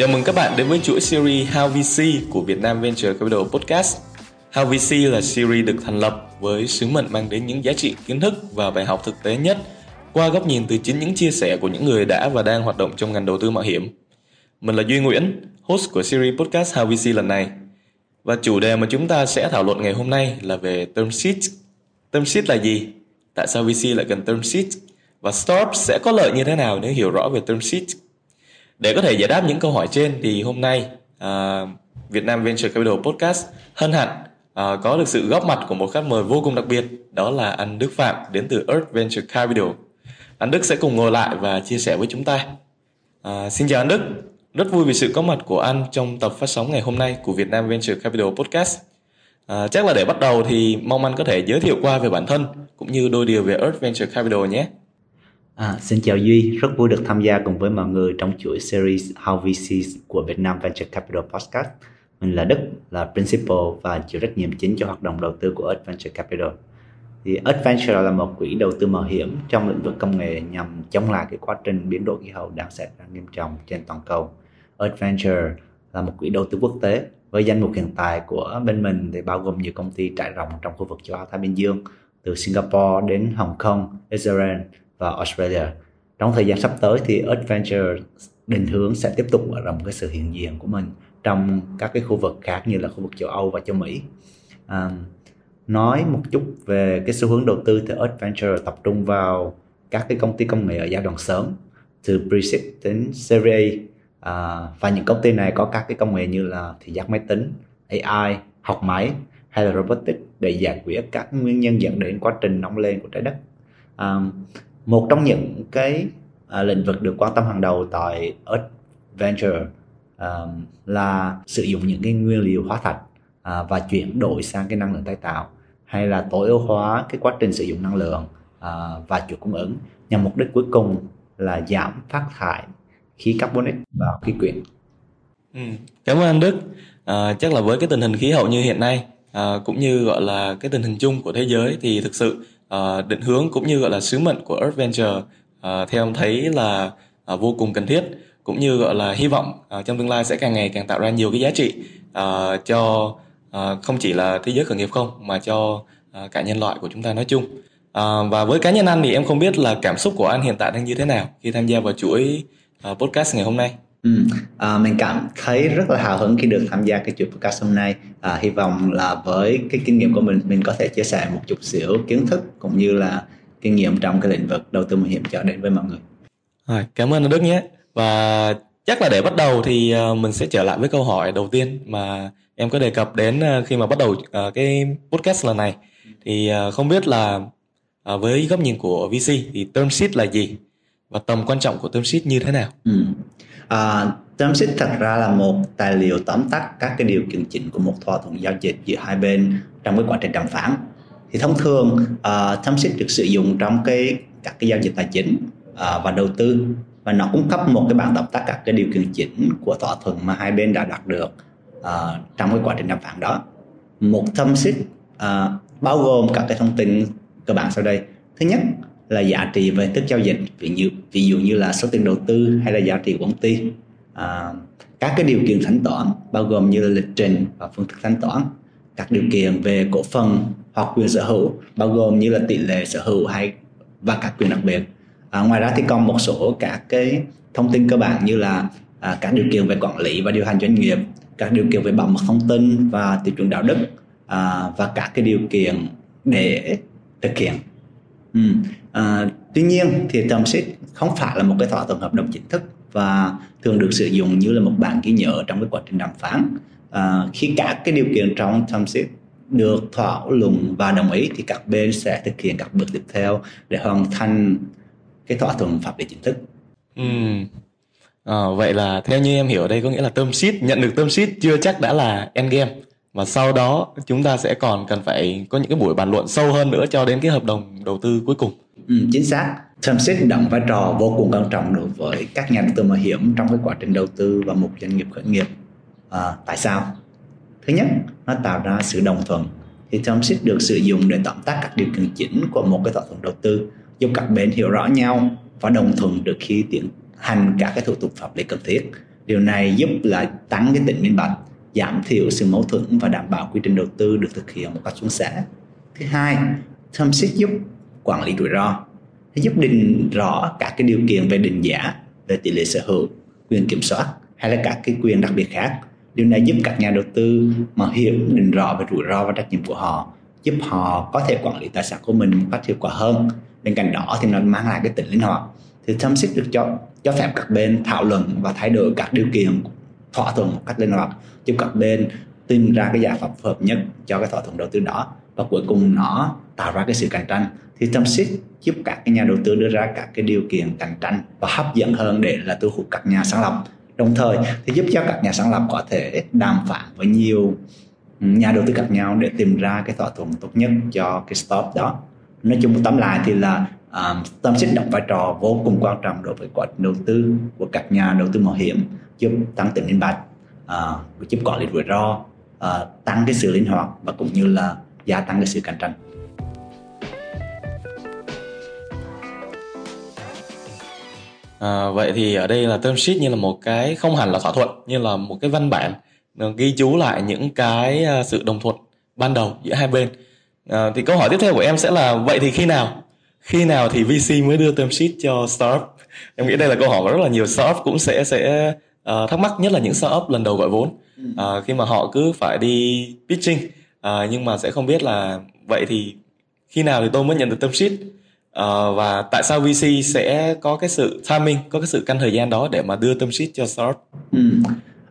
Chào mừng các bạn đến với chuỗi series How VC của Việt Nam Venture Capital Podcast. How VC là series được thành lập với sứ mệnh mang đến những giá trị kiến thức và bài học thực tế nhất qua góc nhìn từ chính những chia sẻ của những người đã và đang hoạt động trong ngành đầu tư mạo hiểm. Mình là Duy Nguyễn, host của series podcast How VC lần này. Và chủ đề mà chúng ta sẽ thảo luận ngày hôm nay là về term sheet. Term sheet là gì? Tại sao VC lại cần term sheet? Và startup sẽ có lợi như thế nào nếu hiểu rõ về term sheet? Để có thể giải đáp những câu hỏi trên thì hôm nay uh, Việt Nam Venture Capital Podcast hân hạnh uh, có được sự góp mặt của một khách mời vô cùng đặc biệt đó là anh Đức Phạm đến từ Earth Venture Capital. Anh Đức sẽ cùng ngồi lại và chia sẻ với chúng ta. Uh, xin chào anh Đức, rất vui vì sự có mặt của anh trong tập phát sóng ngày hôm nay của Việt Nam Venture Capital Podcast. À, chắc là để bắt đầu thì mong anh có thể giới thiệu qua về bản thân cũng như đôi điều về Earth Venture Capital nhé. À, xin chào Duy, rất vui được tham gia cùng với mọi người trong chuỗi series How VC của Việt Nam Venture Capital Podcast. Mình là Đức, là Principal và chịu trách nhiệm chính cho hoạt động đầu tư của Earth Venture Capital. Thì Earth Venture là một quỹ đầu tư mạo hiểm trong lĩnh vực công nghệ nhằm chống lại cái quá trình biến đổi khí hậu đang xảy ra nghiêm trọng trên toàn cầu. Earth Venture là một quỹ đầu tư quốc tế với danh mục hiện tại của bên mình thì bao gồm nhiều công ty trải rộng trong khu vực châu Á Thái Bình Dương từ Singapore đến Hồng Kông, Israel và Australia. Trong thời gian sắp tới thì Adventure định hướng sẽ tiếp tục mở rộng cái sự hiện diện của mình trong các cái khu vực khác như là khu vực châu Âu và châu Mỹ. À, nói một chút về cái xu hướng đầu tư thì Adventure tập trung vào các cái công ty công nghệ ở giai đoạn sớm từ pre-seed đến Series A à, và những công ty này có các cái công nghệ như là thị giác máy tính, AI, học máy hay là robotics để giải quyết các nguyên nhân dẫn đến quá trình nóng lên của trái đất. À, một trong những cái à, lĩnh vực được quan tâm hàng đầu tại Earth Venture à, là sử dụng những cái nguyên liệu hóa thạch à, và chuyển đổi sang cái năng lượng tái tạo hay là tối ưu hóa cái quá trình sử dụng năng lượng à, và chuỗi cung ứng nhằm mục đích cuối cùng là giảm phát thải khí carbonic vào khí quyển. Ừ. Cảm ơn anh Đức. À, chắc là với cái tình hình khí hậu như hiện nay à, cũng như gọi là cái tình hình chung của thế giới thì thực sự uh, định hướng cũng như gọi là sứ mệnh của Earth Venture uh, theo ông thấy là uh, vô cùng cần thiết cũng như gọi là hy vọng uh, trong tương lai sẽ càng ngày càng tạo ra nhiều cái giá trị uh, cho uh, không chỉ là thế giới khởi nghiệp không mà cho uh, cả nhân loại của chúng ta nói chung. Uh, và với cá nhân anh thì em không biết là cảm xúc của anh hiện tại đang như thế nào khi tham gia vào chuỗi uh, podcast ngày hôm nay. Ừ. À, mình cảm thấy rất là hào hứng khi được tham gia cái chuỗi podcast hôm nay. À, hy vọng là với cái kinh nghiệm của mình, mình có thể chia sẻ một chút xíu kiến thức cũng như là kinh nghiệm trong cái lĩnh vực đầu tư mạo hiểm cho đến với mọi người. Rồi, cảm ơn anh Đức nhé. Và chắc là để bắt đầu thì uh, mình sẽ trở lại với câu hỏi đầu tiên mà em có đề cập đến uh, khi mà bắt đầu uh, cái podcast lần này. Thì không biết là với góc nhìn của VC thì term sheet là gì và tầm quan trọng của term sheet như thế nào? Ừ Ờ, à, term sheet thật ra là một tài liệu tóm tắt các cái điều kiện chỉnh của một thỏa thuận giao dịch giữa hai bên trong cái quá trình đàm phán. Thì thông thường uh, term sheet được sử dụng trong cái các cái giao dịch tài chính uh, và đầu tư và nó cung cấp một cái bản tóm tắt các cái điều kiện chỉnh của thỏa thuận mà hai bên đã đạt được uh, trong cái quá trình đàm phán đó. Một term sheet uh, bao gồm các cái thông tin cơ bản sau đây. Thứ nhất là giá trị về thức giao dịch. Ví dụ ví dụ như là số tiền đầu tư hay là giá trị của công ty à, các cái điều kiện thanh toán bao gồm như là lịch trình và phương thức thanh toán. Các điều kiện về cổ phần hoặc quyền sở hữu bao gồm như là tỷ lệ sở hữu hay và các quyền đặc biệt. À, ngoài ra thì còn một số các cái thông tin cơ bản như là à, các điều kiện về quản lý và điều hành doanh nghiệp các điều kiện về bảo mật thông tin và tiêu chuẩn đạo đức à, và các cái điều kiện để thực hiện. Ừ. À, tuy nhiên thì term sheet không phải là một cái thỏa thuận hợp đồng chính thức và thường được sử dụng như là một bản ghi nhớ trong cái quá trình đàm phán. À, khi các cái điều kiện trong term sheet được thỏa luận và đồng ý thì các bên sẽ thực hiện các bước tiếp theo để hoàn thành cái thỏa thuận pháp lý chính thức. Ừ. À, vậy là theo như em hiểu đây có nghĩa là term sheet nhận được term sheet chưa chắc đã là end game và sau đó chúng ta sẽ còn cần phải có những cái buổi bàn luận sâu hơn nữa cho đến cái hợp đồng đầu tư cuối cùng. Ừ, chính xác. Term sheet đóng vai trò vô cùng quan trọng đối với các nhà đầu tư mạo hiểm trong cái quá trình đầu tư vào một doanh nghiệp khởi nghiệp. À, tại sao? Thứ nhất, nó tạo ra sự đồng thuận. Thì term sheet được sử dụng để tóm tắt các điều kiện chính của một cái thỏa thuận đầu tư, giúp các bên hiểu rõ nhau và đồng thuận được khi tiến hành các cái thủ tục pháp lý cần thiết điều này giúp là tăng cái tính minh bạch giảm thiểu sự mâu thuẫn và đảm bảo quy trình đầu tư được thực hiện một cách suôn sẻ thứ hai term sheet giúp quản lý rủi ro. Nó giúp định rõ các cái điều kiện về định giá về tỷ lệ sở hữu, quyền kiểm soát, hay là các cái quyền đặc biệt khác. Điều này giúp các nhà đầu tư mà hiểu, định rõ về rủi ro và trách nhiệm của họ, giúp họ có thể quản lý tài sản của mình một cách hiệu quả hơn. Bên cạnh đó thì nó mang lại cái tính linh hoạt thì thâm xích được cho cho phép các bên thảo luận và thay đổi các điều kiện, thỏa thuận một cách linh hoạt, giúp các bên tìm ra cái giải pháp phù hợp nhất cho cái thỏa thuận đầu tư đó. Và cuối cùng nó tạo ra cái sự cạnh tranh thì tâm sheet giúp các cái nhà đầu tư đưa ra các cái điều kiện cạnh tranh và hấp dẫn hơn để là thu hút các nhà sáng lập. Đồng thời thì giúp cho các nhà sáng lập có thể đàm phán với nhiều nhà đầu tư khác nhau để tìm ra cái thỏa thuận tốt nhất cho cái stop đó. Nói chung tóm lại thì là um, tâm sinh đóng vai trò vô cùng quan trọng đối với quá trình đầu tư của các nhà đầu tư mạo hiểm giúp tăng tính minh bạch uh, giúp quản lý rủi ro uh, tăng cái sự linh hoạt và cũng như là gia tăng cái sự cạnh tranh. À, vậy thì ở đây là term sheet như là một cái không hẳn là thỏa thuận như là một cái văn bản ờ, ghi chú lại những cái ờ, sự đồng thuận ban đầu giữa hai bên. À, thì câu hỏi tiếp theo của em sẽ là vậy thì khi nào? Khi nào thì VC mới đưa term sheet cho startup? Em nghĩ đây là câu hỏi mà rất là nhiều startup cũng sẽ sẽ uh, thắc mắc nhất là những startup lần đầu gọi vốn. Uh, khi mà họ cứ phải đi pitching uh, nhưng mà sẽ không biết là vậy thì khi nào thì tôi mới nhận được term sheet? Uh, và tại sao VC sẽ có cái sự timing có cái sự căn thời gian đó để mà đưa tâm sheet cho startup ừ.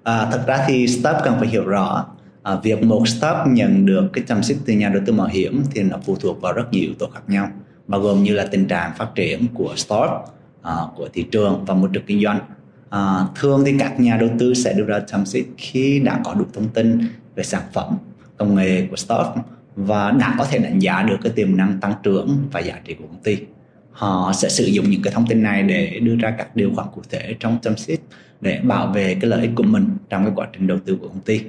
à, thật ra thì startup cần phải hiểu rõ à, việc một startup nhận được cái tâm sheet từ nhà đầu tư mạo hiểm thì nó phụ thuộc vào rất nhiều yếu tố khác nhau bao gồm như là tình trạng phát triển của startup à, của thị trường và môi trường kinh doanh. À, thường thì các nhà đầu tư sẽ đưa ra tâm sheet khi đã có đủ thông tin về sản phẩm công nghệ của startup và đã có thể đánh giá được cái tiềm năng tăng trưởng và giá trị của công ty. Họ sẽ sử dụng những cái thông tin này để đưa ra các điều khoản cụ thể trong term sheet để bảo vệ cái lợi ích của mình trong cái quá trình đầu tư của công ty.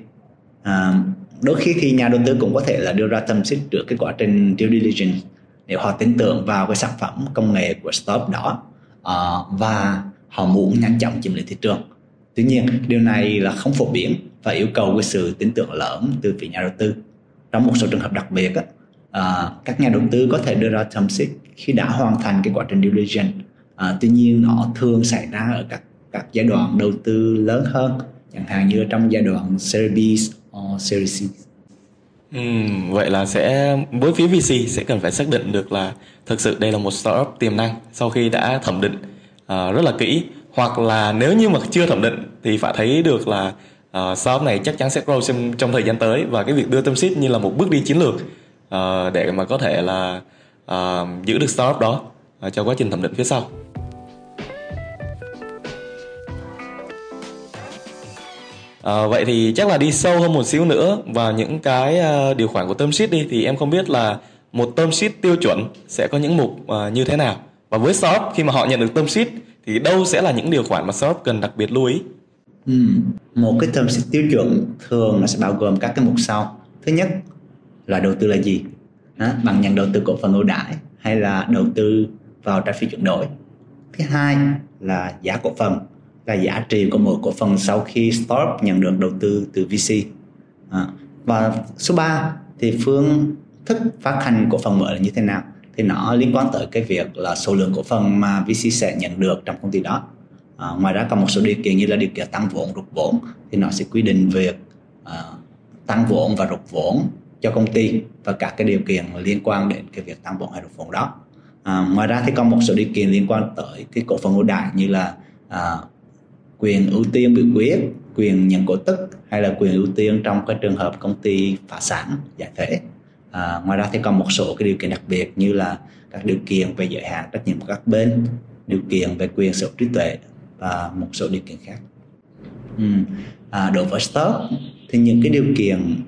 À, đôi khi thì nhà đầu tư cũng có thể là đưa ra term sheet trước cái quá trình due diligence để họ tin tưởng vào cái sản phẩm công nghệ của startup đó. À, và họ muốn nhanh chóng chiếm lĩnh thị trường. Tuy nhiên điều này là không phổ biến và yêu cầu cái sự tin tưởng lớn từ phía nhà đầu tư trong một số trường hợp đặc biệt á, à, các nhà đầu tư có thể đưa ra term sheet khi đã hoàn thành cái quá trình due diligence. À, tuy nhiên nó thường xảy ra ở các các giai đoạn đầu tư lớn hơn chẳng hạn như trong giai đoạn Series B hoặc Series C. Ừ, vậy là sẽ với phía VC sẽ cần phải xác định được là thực sự đây là một startup tiềm năng sau khi đã thẩm định uh, rất là kỹ. Hoặc là nếu như mà chưa thẩm định thì phải thấy được là Ờ, uh, startup này chắc chắn sẽ grow trong, trong thời gian tới và cái việc đưa tâm ship như là một bước đi chiến lược uh, để mà có thể là uh, giữ được startup đó uh, cho quá trình thẩm định phía sau. À, vậy thì chắc là đi sâu hơn một xíu nữa vào những cái uh, điều khoản của term sheet đi thì em không biết là một term sheet tiêu chuẩn sẽ có những mục uh, như thế nào và với startup khi mà họ nhận được term sheet thì đâu sẽ là những điều khoản mà startup cần đặc biệt lưu ý ừ. một cái term sheet tiêu chuẩn thường nó sẽ bao gồm các cái mục sau. Thứ nhất là đầu tư là gì? À, bằng nhận đầu tư cổ phần ưu đãi hay là đầu tư vào trái phiếu chuyển đổi? Thứ hai là giá cổ phần là giá trị của mỗi cổ phần sau khi stop nhận được đầu tư từ VC à, và số 3 thì phương thức phát hành cổ phần mới là như thế nào? Thì nó liên quan tới cái việc là số lượng cổ phần mà VC sẽ nhận được trong công ty đó à, ngoài ra còn một số điều kiện như là điều kiện tăng vốn rút vốn thì nó sẽ quy định việc à, tăng vốn và rút vốn cho công ty và các cái điều kiện liên quan đến cái việc tăng vốn hay rút vốn đó. À, ngoài ra thì còn một số điều kiện liên quan tới cái cổ phần ưu đại như là à, quyền ưu tiên biểu quyết quyền nhận cổ tức hay là quyền ưu tiên trong cái trường hợp công ty phá sản giải thể. À, ngoài ra thì còn một số cái điều kiện đặc biệt như là các điều kiện về giới hạn trách nhiệm của các bên điều kiện về quyền sở hữu trí tuệ và một số điều kiện khác. Ừ. à, đối với stock thì những cái điều kiện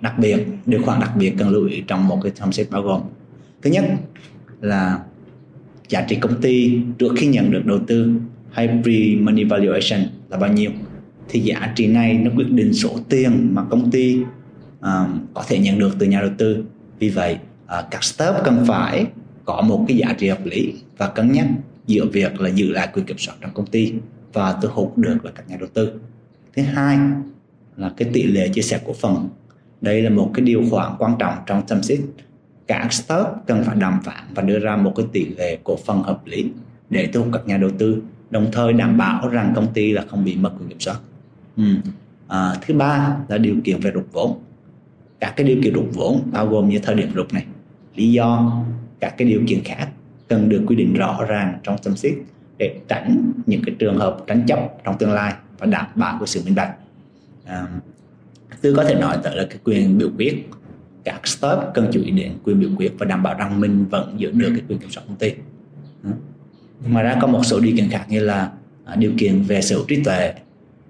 đặc biệt điều khoản đặc biệt cần lưu ý trong một cái term sheet bao gồm. Thứ nhất là giá trị công ty trước khi nhận được đầu tư hay pre-money valuation là bao nhiêu. Thì giá trị này nó quyết định số tiền mà công ty uh, có thể nhận được từ nhà đầu tư. Vì vậy uh, các startup cần phải có một cái giá trị hợp lý và cân nhắc giữa việc là giữ lại quyền kiểm soát trong công ty và thu hút được là các nhà đầu tư. Thứ hai là cái tỷ lệ chia sẻ cổ phần. Đây là một cái điều khoản quan trọng trong term sheet các startup cần phải đàm phán và đưa ra một cái tỷ lệ cổ phần hợp lý để thu hút các nhà đầu tư đồng thời đảm bảo rằng công ty là không bị mất quyền kiểm soát. Ừ. à, thứ ba là điều kiện về rút vốn. Các cái điều kiện rút vốn bao gồm như thời điểm rút này lý do các cái điều kiện khác cần được quy định rõ ràng trong tâm xít để tránh những cái trường hợp tranh chấp trong tương lai và đảm bảo của sự minh bạch. À, tôi có thể nói tới là cái quyền biểu quyết. Các stop cần chú ý đến quyền biểu quyết và đảm bảo rằng mình vẫn giữ được cái quyền kiểm soát công ty. Ừ. Ngoài ra có một số điều kiện khác như là à, điều kiện về sở hữu trí tuệ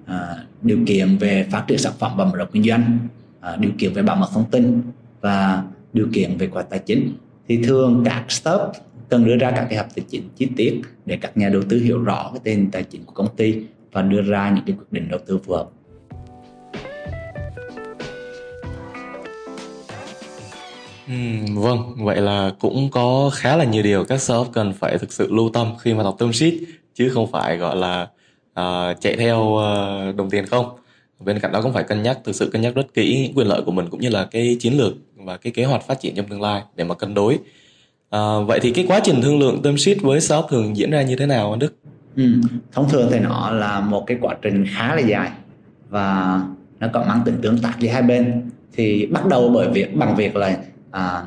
à, điều kiện về phát triển sản phẩm và mở rộng kinh doanh à, điều kiện về bảo mật thông tin và điều kiện về quả tài chính. Thì thường các stop cần đưa ra các cái hợp tài chính chi tiết để các nhà đầu tư hiểu rõ cái tên tài chính của công ty và đưa ra những cái quyết định đầu tư phù hợp Ừ, vâng, vậy là cũng có khá là nhiều điều các startup cần phải thực sự lưu tâm khi mà đọc term sheet chứ không phải gọi là uh, chạy theo uh, đồng tiền không. Bên cạnh đó cũng phải cân nhắc thực sự cân nhắc rất kỹ quyền lợi của mình cũng như là cái chiến lược và cái kế hoạch phát triển trong tương lai để mà cân đối. À, vậy thì cái quá trình thương lượng term sheet với shop thường diễn ra như thế nào anh Đức? Ừ, thông thường thì nó là một cái quá trình khá là dài và nó có mang tính tương tác giữa hai bên. Thì bắt đầu bởi việc bằng việc là à,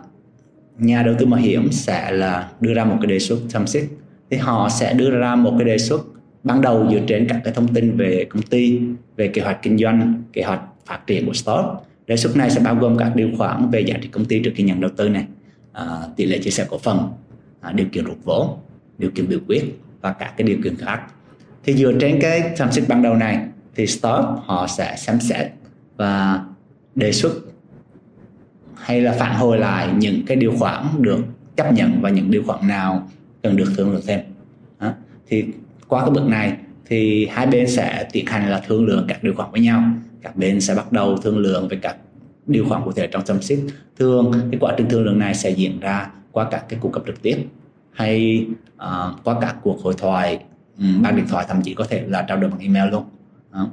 nhà đầu tư mạo hiểm sẽ là đưa ra một cái đề xuất term sheet. Thì họ sẽ đưa ra một cái đề xuất ban đầu dựa trên các cái thông tin về công ty về kế hoạch kinh doanh kế hoạch phát triển của stock. Đề xuất này sẽ bao gồm các điều khoản về giá trị công ty trước khi nhận đầu tư này à, tỷ lệ chia sẻ cổ phần à, điều kiện rút vốn điều kiện biểu quyết và các cái điều kiện khác. Thì dựa trên cái term sheet ban đầu này thì stop họ sẽ xem xét và đề xuất hay là phản hồi lại những cái điều khoản được chấp nhận và những điều khoản nào cần được thương lượng thêm. Đó. thì qua cái bước này thì hai bên sẽ tiến hành là thương lượng các điều khoản với nhau. Các bên sẽ bắt đầu thương lượng về các điều khoản cụ thể trong chăm sóc thường cái quá trình thương lượng này sẽ diễn ra qua các cái cuộc gặp trực tiếp hay uh, qua các cuộc hội thoại ừ, um, bằng điện thoại thậm chí có thể là trao đổi bằng email luôn. Đó.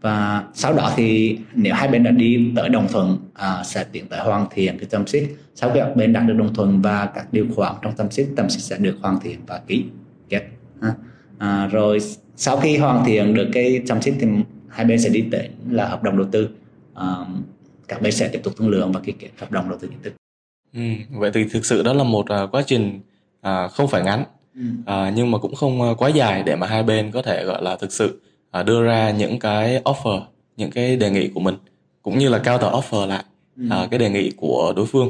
Và sau đó thì nếu hai bên đã đi tới đồng thuận uh, sẽ tiến tới hoàn thiện cái tâm sheet sau khi các bên đạt được đồng thuận và các điều khoản trong tâm sheet tâm sheet sẽ được hoàn thiện và ký kết. À, rồi sau khi hoàn thiện được cái tâm sheet thì hai bên sẽ đi tới là hợp đồng đầu tư. À, các bên sẽ tiếp tục thương lượng và ký kết hợp đồng đầu tư chính thức ừ, vậy thì thực sự đó là một uh, quá trình uh, không phải ngắn. Ừ. uh, nhưng mà cũng không uh, quá dài để mà hai bên có thể gọi là thực sự À, đưa ra những cái offer những cái đề nghị của mình cũng như là counter offer lại ừ. uh, cái đề nghị của đối phương.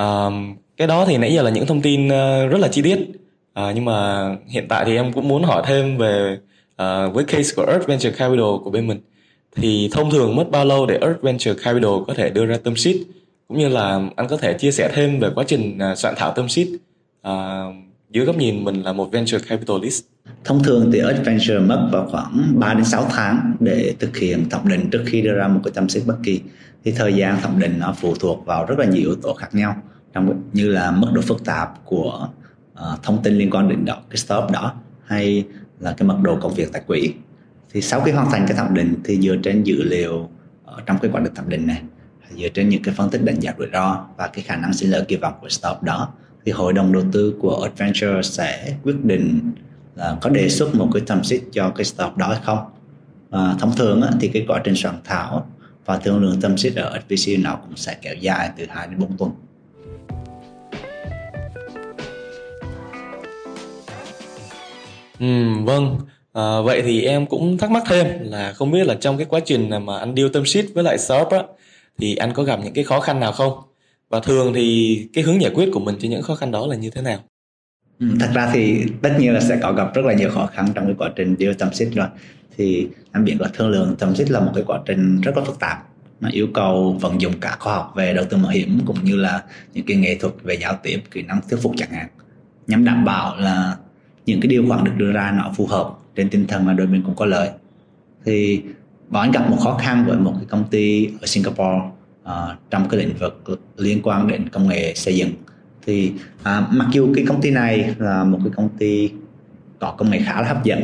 Uh, cái đó thì nãy giờ là những thông tin uh, rất là chi tiết. Uh, nhưng mà hiện tại thì em cũng muốn hỏi thêm về uh, với case của Earth Venture Capital của bên mình thì thông thường mất bao lâu để Earth Venture Capital có thể đưa ra term sheet cũng như là anh có thể chia sẻ thêm về quá trình à, soạn thảo term sheet uh, dưới góc nhìn mình là một venture capitalist Thông thường thì Earth Venture mất vào khoảng 3 đến 6 tháng để thực hiện thẩm định trước khi đưa ra một cái tâm sheet bất kỳ. Thì thời gian thẩm định nó phụ thuộc vào rất là nhiều yếu tố khác nhau trong như là mức độ phức tạp của uh, thông tin liên quan đến đó cái stop đó hay là cái mật độ công việc tại quỹ. Thì sau khi hoàn thành cái thẩm định thì dựa trên dữ liệu ở trong cái quá trình thẩm định này dựa trên những cái phân tích đánh giá rủi ro và cái khả năng sinh lợi kỳ vọng của stop đó thì hội đồng đầu tư của Adventure sẽ quyết định là có đề xuất một cái thẩm xích cho cái startup đó hay không. À, thông thường á, thì cái quá trình soạn thảo và thương lượng thẩm xích ở HPC nó cũng sẽ kéo dài từ 2 đến 4 tuần. Ừ, vâng à, vậy thì em cũng thắc mắc thêm là không biết là trong cái quá trình mà anh deal tâm sheet với lại shop á thì anh có gặp những cái khó khăn nào không? Và thường thì cái hướng giải quyết của mình cho những khó khăn đó là như thế nào? Ừ, thật ra thì tất nhiên là sẽ có gặp rất là nhiều khó khăn trong cái quá trình deal tâm sheet rồi. Thì anh biết là thương lượng tâm sheet là một cái quá trình rất là phức tạp. Nó yêu cầu vận dụng cả khoa học về đầu tư mạo hiểm cũng như là những cái nghệ thuật về giao tiếp kỹ năng thuyết phục chẳng hạn. Nhằm đảm bảo là những cái điều khoản được đưa ra nó phù hợp trên tinh thần là đôi bên cũng có lợi. Thì bọn anh gặp một khó khăn với một cái công ty ở Singapore uh, trong cái lĩnh vực liên quan đến công nghệ xây dựng. Thì uh, mặc dù cái công ty này là một cái công ty có công nghệ khá là hấp dẫn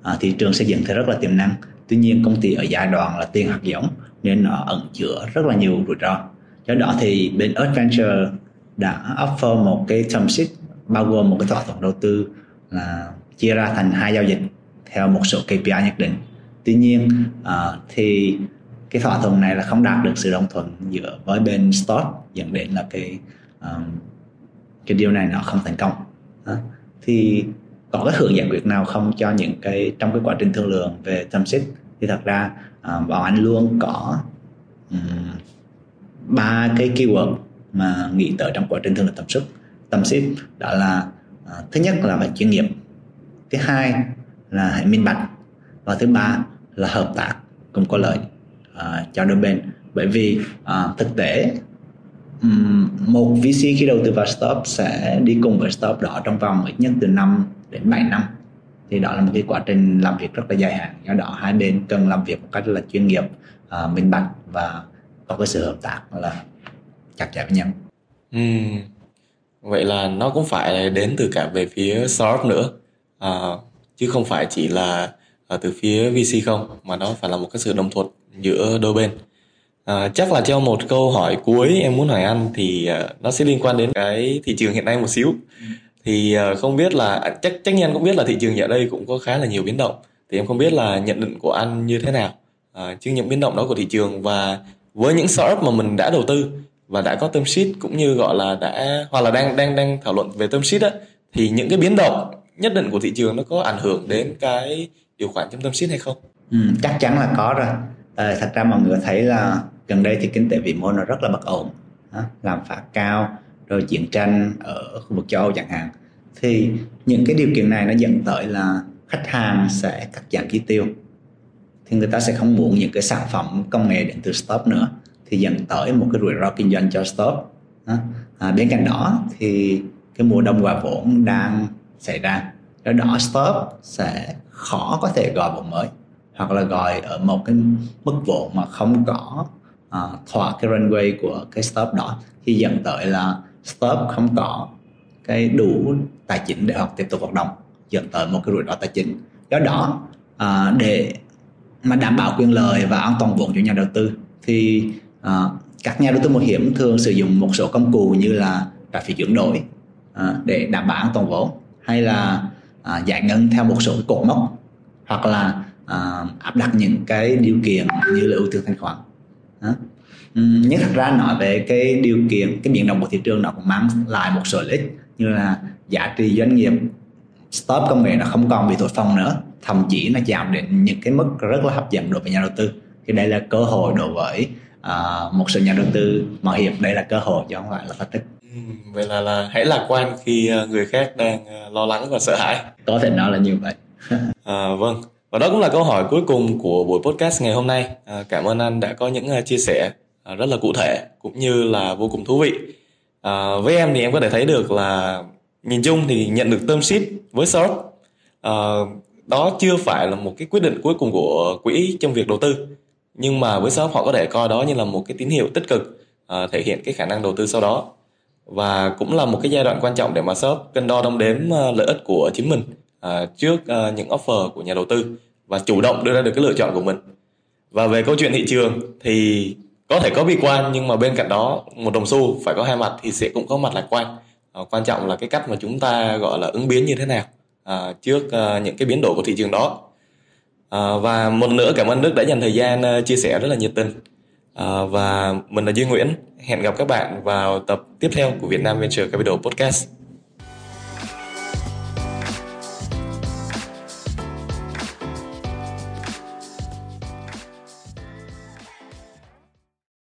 uh, thị trường xây dựng thì rất là tiềm năng. Tuy nhiên công ty ở giai đoạn là tiền hạt giống nên nó ẩn chứa rất là nhiều rủi ro. Do đó thì bên Adventure đã offer một cái term sheet bao gồm một cái thỏa thuận đầu tư là chia ra thành hai giao dịch theo một số KPI nhất định. Tuy nhiên uh, thì cái thỏa thuận này là không đạt được sự đồng thuận giữa với bên stock dẫn đến là cái um, cái điều này nó không thành công. Uh, thì có cái hướng giải quyết nào không cho những cái trong cái quá trình thương lượng về tâm xích thì thật ra uh, bảo anh luôn có ừ, ba um, cái keyword mà nghĩ tới trong quá trình thương lượng tâm sức tâm xích đó là uh, thứ nhất là phải chuyên nghiệp. Thứ hai là hãy minh bạch. Và thứ ba là hợp tác cùng có lợi uh, cho đôi bên. Bởi vì uh, thực tế um, một VC khi đầu tư vào startup sẽ đi cùng với startup đó trong vòng ít nhất từ 5 đến 7 năm. Thì đó là một cái quá trình làm việc rất là dài hạn. Do đó hai bên cần làm việc một cách là chuyên nghiệp uh, minh bạch và có cái sự hợp tác là chặt chẽ với nhau. Ừ. vậy là nó cũng phải đến từ cả về phía startup nữa. À, chứ không phải chỉ là à, từ phía VC không mà nó phải là một cái sự đồng thuận giữa đôi bên. À, chắc là cho một câu hỏi cuối em muốn hỏi anh thì à, nó sẽ liên quan đến cái thị trường hiện nay một xíu. Thì à, không biết là chắc chắc nhiên cũng biết là thị trường ở đây cũng có khá là nhiều biến động. Thì em không biết là nhận định của anh như thế nào. À, trước những biến động đó của thị trường và với những startup mà mình đã đầu tư và đã có term sheet cũng như gọi là đã hoặc là đang đang đang thảo luận về term sheet á thì những cái biến động nhất định của thị trường nó có ảnh hưởng đến cái điều khoản trong tâm sheet hay không? Ừ, chắc chắn là có rồi. À, thật ra mọi người thấy là gần đây thì kinh tế vĩ mô nó rất là bất ổn, làm phạt cao, rồi chiến tranh ở khu vực châu Âu chẳng hạn. Thì những cái điều kiện này nó dẫn tới là khách hàng sẽ cắt giảm chi tiêu thì người ta sẽ không muốn những cái sản phẩm công nghệ đến từ stop nữa thì dẫn tới một cái rủi ro kinh doanh cho stop à, bên cạnh đó thì cái mùa đông hòa vốn đang xảy ra. Do đó stop sẽ khó có thể gọi vốn mới hoặc là gọi ở một cái mức vốn mà không có uh, thỏa cái runway của cái stop đó. Thì dẫn tới là stop không có cái đủ tài chính để họ tiếp tục hoạt động dẫn tới một cái rủi ro tài chính. Do đó uh, để mà đảm bảo quyền lợi và an toàn vốn cho nhà đầu tư thì uh, các nhà đầu tư mạo hiểm thường sử dụng một số công cụ như là trả phí chuyển đổi uh, để đảm bảo an toàn vốn hay là uh, giải ngân theo một số cột mốc hoặc là uh, áp đặt những cái điều kiện như là ưu tiên thanh khoản. Uh. nhưng thật ra nói về cái điều kiện cái biến động của thị trường nó cũng mang lại một số lợi ích như là giá trị doanh nghiệp stop công nghệ nó không còn bị thổi phồng nữa thậm chí nó giảm đến những cái mức rất là hấp dẫn đối với nhà đầu tư. Thì đây là cơ hội đối với uh, một số nhà đầu tư mạo hiểm. Đây là cơ hội chứ không phải là thách thức. Ừ, vậy là là hãy lạc quan khi ờ, người khác đang ờ, lo lắng và sợ hãi. Có thể nói là như vậy. À, vâng. Và đó cũng là câu hỏi cuối cùng của buổi podcast ngày hôm nay. À, cảm ơn anh đã có những chia sẻ rất là cụ thể cũng như là vô cùng thú vị. À, với em thì em có thể thấy được là nhìn chung thì nhận được term sheet với short uh, đó chưa phải là một cái quyết định cuối cùng của quỹ trong việc đầu tư nhưng mà với shop họ có thể coi đó như là một cái tín hiệu tích cực uh, thể hiện cái khả năng đầu tư sau đó. Và cũng là một cái giai đoạn quan trọng để mà shop cân đo đong đếm uh, lợi ích của chính mình uh, trước uh, những offer của nhà đầu tư và chủ động đưa ra được cái lựa chọn của mình. Và về câu chuyện thị trường thì có thể có bi quan nhưng mà bên cạnh đó một đồng xu phải có hai mặt thì sẽ cũng có mặt lạc quan. Uh, quan trọng là cái cách mà chúng ta gọi là ứng biến như thế nào uh, trước uh, những cái biến đổi của thị trường đó à, và một nữa cảm ơn Đức đã dành thời gian uh, chia sẻ rất là nhiệt tình. À, và mình là Duy Nguyễn. Hẹn gặp các bạn vào tập tiếp theo của Việt Nam Venture Capital Podcast.